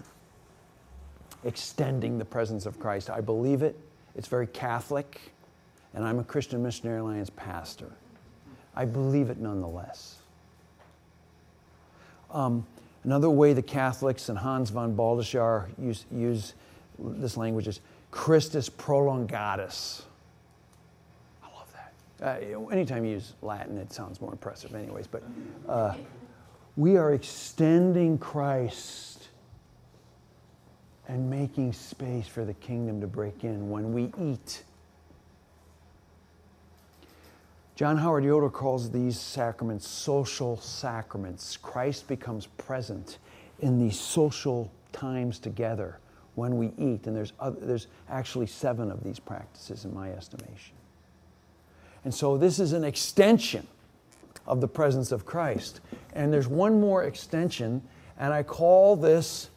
Extending the presence of Christ. I believe it. It's very Catholic, and I'm a Christian Missionary Alliance pastor. I believe it nonetheless. Um, another way the Catholics and Hans von Balthasar use, use this language is Christus prolongatus. I love that. Uh, anytime you use Latin, it sounds more impressive, anyways. But uh, we are extending Christ and making space for the kingdom to break in when we eat John Howard Yoder calls these sacraments social sacraments. Christ becomes present in these social times together when we eat. And there's, other, there's actually seven of these practices in my estimation. And so this is an extension of the presence of Christ. And there's one more extension, and I call this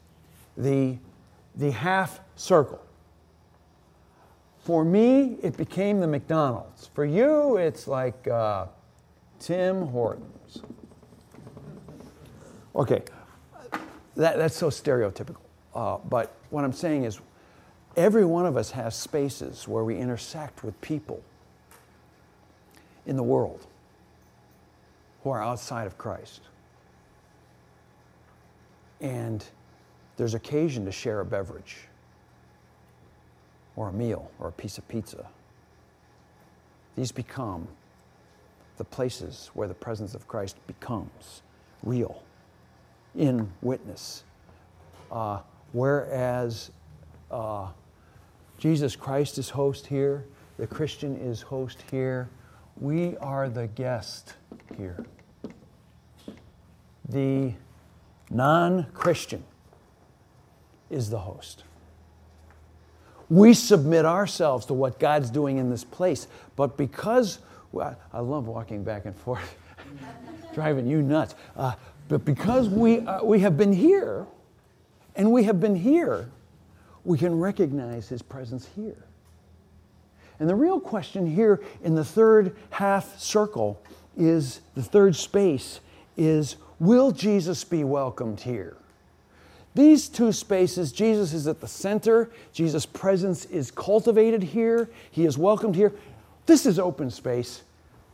the, the half circle. For me, it became the McDonald's. For you, it's like uh, Tim Hortons. Okay, that, that's so stereotypical. Uh, but what I'm saying is, every one of us has spaces where we intersect with people in the world who are outside of Christ. And there's occasion to share a beverage or a meal or a piece of pizza. These become the places where the presence of Christ becomes real in witness. Uh, whereas uh, Jesus Christ is host here, the Christian is host here, we are the guest here. The non Christian is the host. We submit ourselves to what God's doing in this place. But because, I love walking back and forth, driving you nuts. Uh, but because we, uh, we have been here, and we have been here, we can recognize His presence here. And the real question here in the third half circle is the third space is will Jesus be welcomed here? These two spaces, Jesus is at the center. Jesus' presence is cultivated here. He is welcomed here. This is open space.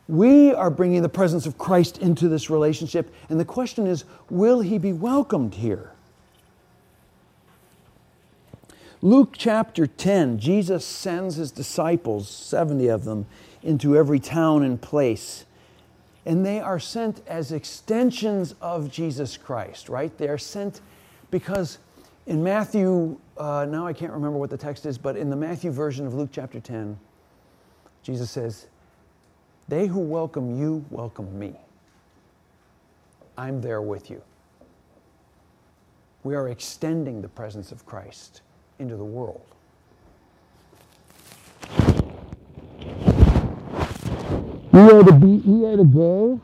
We are bringing the presence of Christ into this relationship. And the question is will he be welcomed here? Luke chapter 10, Jesus sends his disciples, 70 of them, into every town and place. And they are sent as extensions of Jesus Christ, right? They are sent because in Matthew, uh, now I can't remember what the text is, but in the Matthew version of Luke chapter 10, Jesus says, They who welcome you welcome me. I'm there with you. We are extending the presence of Christ into the world. We are to be, we are to go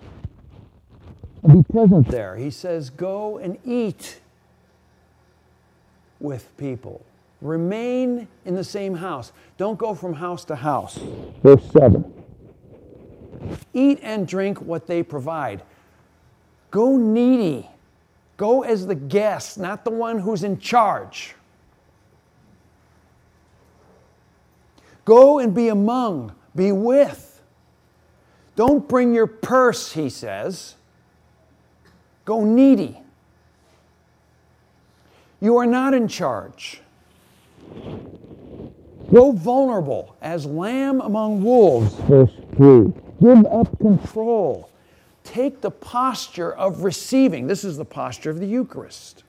and be present there. He says, Go and eat with people. Remain in the same house. Don't go from house to house. Verse 7. Eat and drink what they provide. Go needy. Go as the guest, not the one who's in charge. Go and be among, be with. Don't bring your purse, he says. Go needy. You are not in charge. Go vulnerable as lamb among wolves. Verse 3. Give up control. Take the posture of receiving. This is the posture of the Eucharist.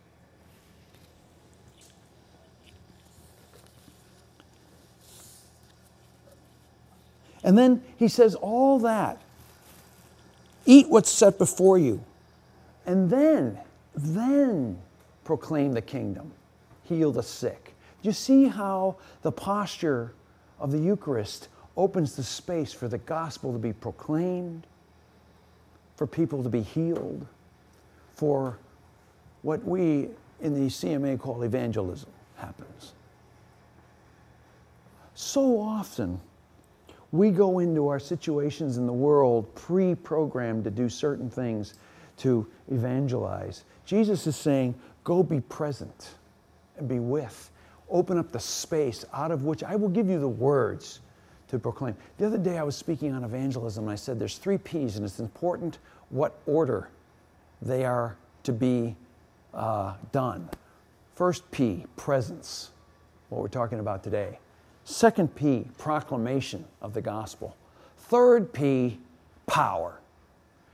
And then he says, all that. Eat what's set before you. And then, then proclaim the kingdom. heal the sick. Do you see how the posture of the Eucharist opens the space for the gospel to be proclaimed, for people to be healed, for what we in the CMA call evangelism happens. So often, we go into our situations in the world pre programmed to do certain things to evangelize. Jesus is saying, Go be present and be with. Open up the space out of which I will give you the words to proclaim. The other day I was speaking on evangelism and I said there's three P's and it's important what order they are to be uh, done. First P, presence, what we're talking about today. Second P, proclamation of the gospel. Third P, power.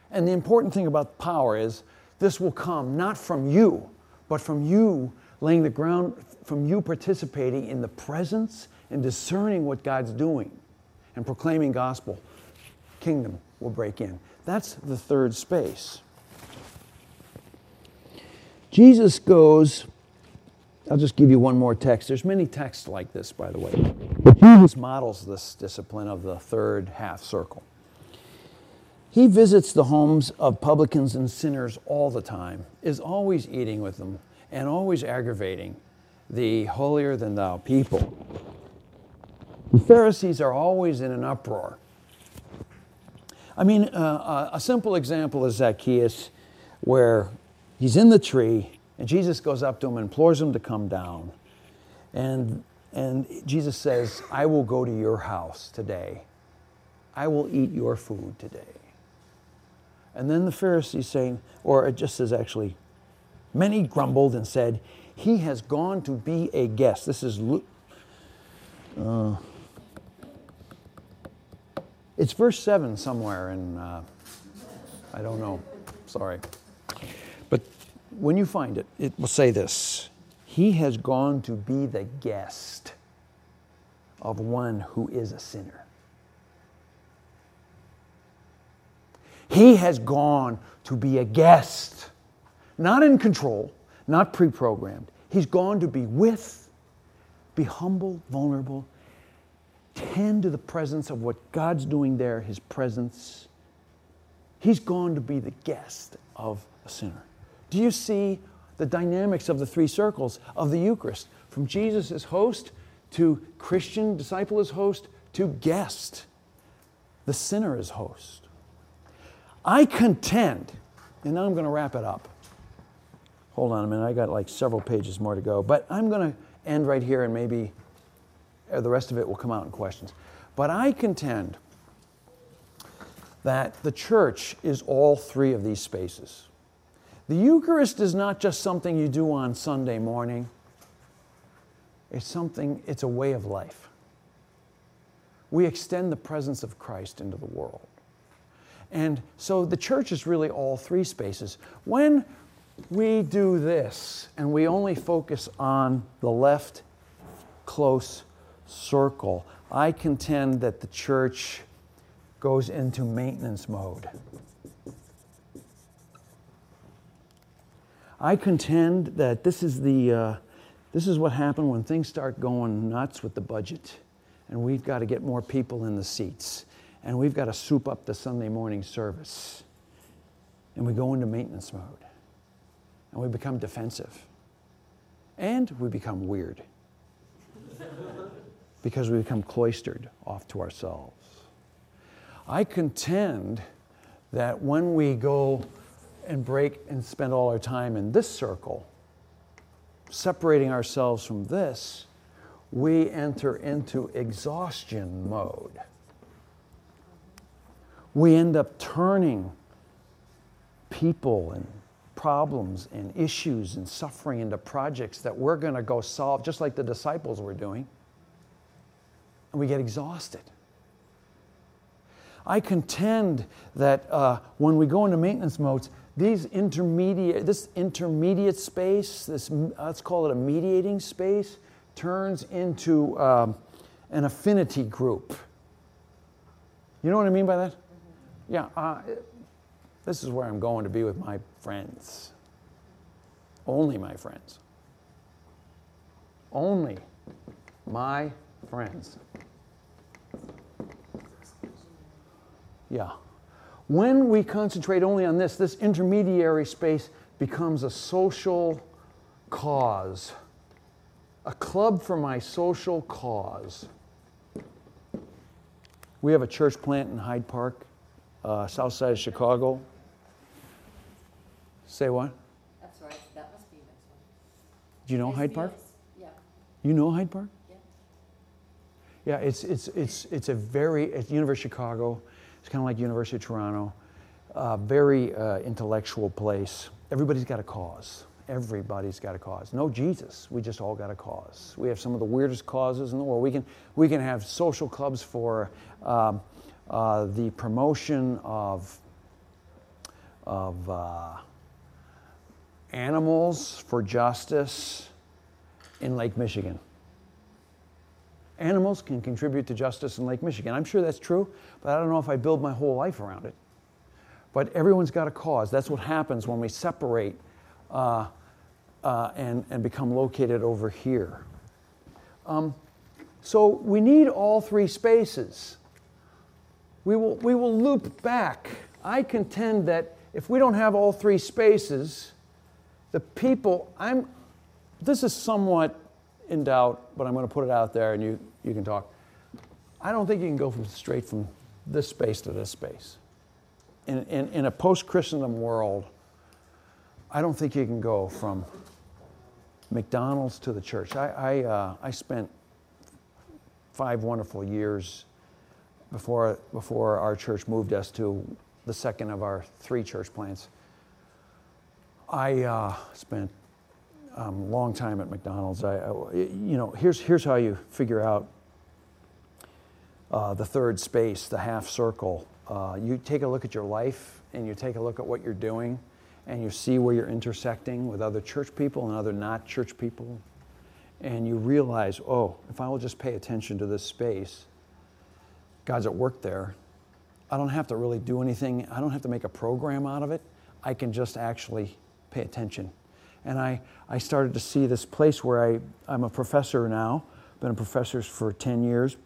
And the important thing about power is this will come not from you, but from you laying the ground, from you participating in the presence and discerning what God's doing and proclaiming gospel. Kingdom will break in. That's the third space. Jesus goes, I'll just give you one more text. There's many texts like this, by the way. But Jesus models this discipline of the third half circle. He visits the homes of publicans and sinners all the time, is always eating with them, and always aggravating the holier than thou people. The Pharisees are always in an uproar. I mean, uh, a simple example is Zacchaeus, where he's in the tree, and Jesus goes up to him and implores him to come down. And, and Jesus says, I will go to your house today. I will eat your food today. And then the Pharisees saying, or it just says actually, many grumbled and said, He has gone to be a guest. This is Luke. Uh, it's verse 7 somewhere, and uh, I don't know. Sorry. But when you find it, it will say this He has gone to be the guest of one who is a sinner. He has gone to be a guest, not in control, not pre programmed. He's gone to be with, be humble, vulnerable, tend to the presence of what God's doing there, His presence. He's gone to be the guest of a sinner. Do you see the dynamics of the three circles of the Eucharist? From Jesus as host to Christian disciple as host to guest. The sinner as host. I contend, and now I'm going to wrap it up. Hold on a minute, I got like several pages more to go, but I'm going to end right here and maybe uh, the rest of it will come out in questions. But I contend that the church is all three of these spaces. The Eucharist is not just something you do on Sunday morning. It's something, it's a way of life. We extend the presence of Christ into the world. And so the church is really all three spaces. When we do this and we only focus on the left close circle, I contend that the church goes into maintenance mode. I contend that this is, the, uh, this is what happened when things start going nuts with the budget, and we've got to get more people in the seats, and we've got to soup up the Sunday morning service. And we go into maintenance mode, and we become defensive, and we become weird because we become cloistered off to ourselves. I contend that when we go and break and spend all our time in this circle, separating ourselves from this, we enter into exhaustion mode. We end up turning people and problems and issues and suffering into projects that we're going to go solve, just like the disciples were doing and we get exhausted. I contend that uh, when we go into maintenance modes, these intermediate, this intermediate space, this let's call it a mediating space, turns into um, an affinity group. You know what I mean by that? Yeah, uh, this is where I'm going to be with my friends. Only my friends. Only my friends. Yeah. When we concentrate only on this, this intermediary space becomes a social cause, a club for my social cause. We have a church plant in Hyde Park, uh, south side of Chicago. Say what? That's right, that must be next one. Do you know Hyde Park? Yeah, You know Hyde Park? yeah. Yeah, it's, it's, it's, it's a very, it's University of Chicago. It's kind of like University of Toronto. Uh, very uh, intellectual place. Everybody's got a cause. Everybody's got a cause. No Jesus. We just all got a cause. We have some of the weirdest causes in the world. We can, we can have social clubs for um, uh, the promotion of, of uh, animals for justice in Lake Michigan animals can contribute to justice in Lake Michigan. I'm sure that's true, but I don't know if I build my whole life around it. But everyone's got a cause. That's what happens when we separate uh, uh, and, and become located over here. Um, so we need all three spaces. We will, we will loop back. I contend that if we don't have all three spaces, the people, I'm, this is somewhat in doubt, but I'm going to put it out there and you, you can talk. I don't think you can go from straight from this space to this space. In, in, in a post Christendom world, I don't think you can go from McDonald's to the church. I, I, uh, I spent five wonderful years before, before our church moved us to the second of our three church plants. I uh, spent um, long time at McDonald's. I, I, you know, here's, here's how you figure out uh, the third space, the half circle. Uh, you take a look at your life and you take a look at what you're doing and you see where you're intersecting with other church people and other not church people. And you realize, oh, if I will just pay attention to this space, God's at work there. I don't have to really do anything, I don't have to make a program out of it. I can just actually pay attention and I, I started to see this place where I, I'm a professor now, been a professor for 10 years.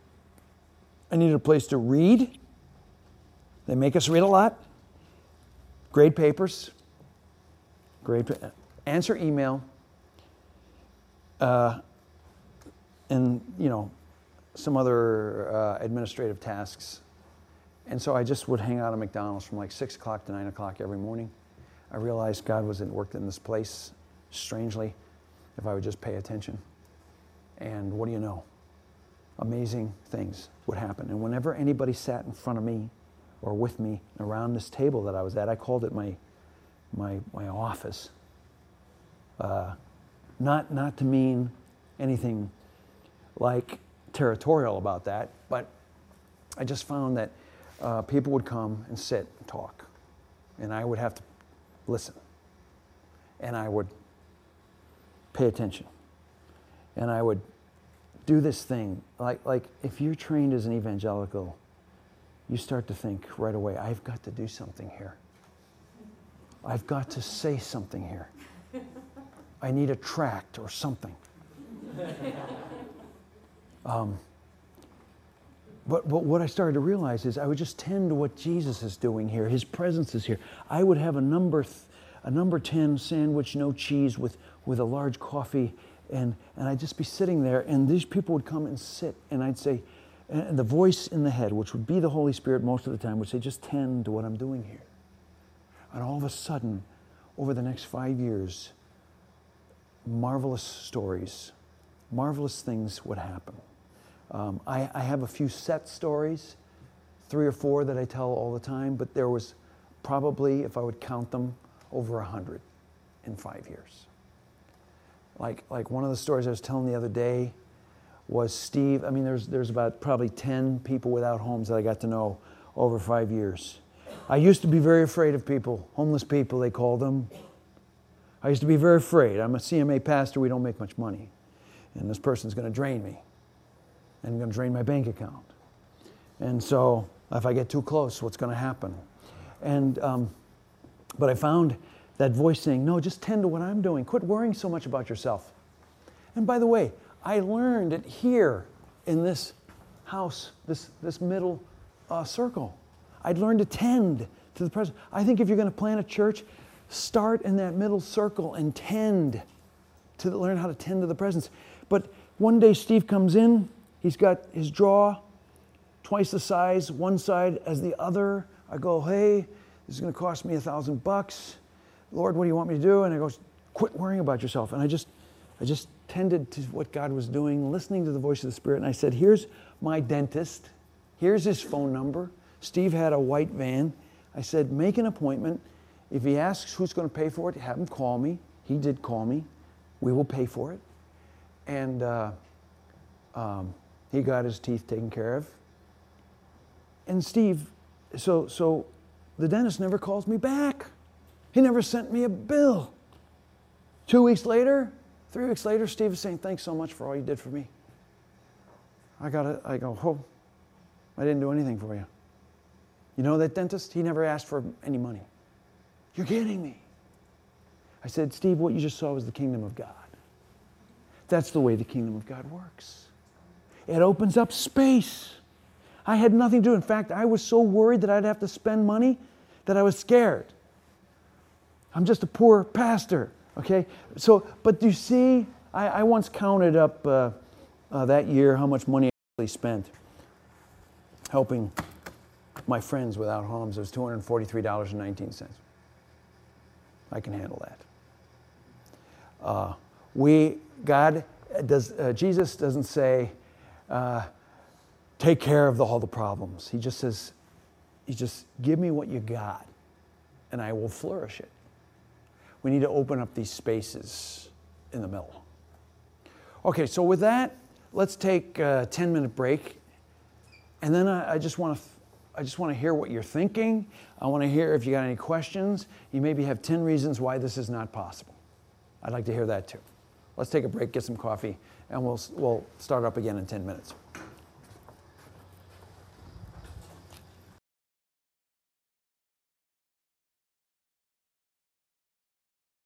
I needed a place to read. They make us read a lot. Grade papers, grade, answer email, uh, and you know, some other uh, administrative tasks. And so I just would hang out at McDonald's from like six o'clock to nine o'clock every morning. I realized God was at work in this place strangely, if I would just pay attention. And what do you know? Amazing things would happen. And whenever anybody sat in front of me or with me around this table that I was at, I called it my, my, my office. Uh, not, not to mean anything like territorial about that, but I just found that uh, people would come and sit and talk, and I would have to listen, and I would pay attention. And I would do this thing. Like, like if you're trained as an evangelical, you start to think right away, I've got to do something here. I've got to say something here. I need a tract or something. Um, but, but what I started to realize is I would just tend to what Jesus is doing here. His presence is here. I would have a number, a number 10 sandwich, no cheese, with, with a large coffee, and, and I'd just be sitting there, and these people would come and sit, and I'd say, and the voice in the head, which would be the Holy Spirit most of the time, would say, just tend to what I'm doing here. And all of a sudden, over the next five years, marvelous stories, marvelous things would happen. Um, I, I have a few set stories, three or four that I tell all the time, but there was probably, if I would count them, over a hundred in five years. Like, like one of the stories I was telling the other day was Steve. I mean, there's, there's about probably 10 people without homes that I got to know over five years. I used to be very afraid of people, homeless people, they call them. I used to be very afraid. I'm a CMA pastor, we don't make much money. And this person's going to drain me and going to drain my bank account. And so if I get too close, what's going to happen? And, um, but I found that voice saying, No, just tend to what I'm doing. Quit worrying so much about yourself. And by the way, I learned it here in this house, this, this middle uh, circle. I'd learned to tend to the presence. I think if you're going to plant a church, start in that middle circle and tend to learn how to tend to the presence. But one day Steve comes in, he's got his draw twice the size, one side as the other. I go, hey, this is going to cost me a thousand bucks. Lord, what do you want me to do? And I go, quit worrying about yourself. And I just, I just tended to what God was doing, listening to the voice of the Spirit. And I said, here's my dentist. Here's his phone number. Steve had a white van. I said, make an appointment. If he asks who's going to pay for it, have him call me. He did call me. We will pay for it. And uh, um, he got his teeth taken care of. And Steve, so, so the dentist never calls me back. He never sent me a bill. Two weeks later, three weeks later, Steve is saying, Thanks so much for all you did for me. I got it. I go, Oh, I didn't do anything for you. You know that dentist? He never asked for any money. You're kidding me. I said, Steve, what you just saw was the kingdom of God. That's the way the kingdom of God works. It opens up space. I had nothing to do. In fact, I was so worried that I'd have to spend money that I was scared. I'm just a poor pastor, okay? So, but do you see, I, I once counted up uh, uh, that year how much money I actually spent helping my friends without homes. It was $243.19. I can handle that. Uh, we, God does, uh, Jesus doesn't say, uh, take care of the, all the problems. He just says, He just give me what you got, and I will flourish it. We need to open up these spaces in the middle. Okay, so with that, let's take a 10 minute break. And then I, I just want to. I just want to hear what you're thinking. I want to hear if you got any questions. You maybe have 10 reasons why this is not possible. I'd like to hear that too. Let's take a break, get some coffee, and we'll, we'll start up again in 10 minutes.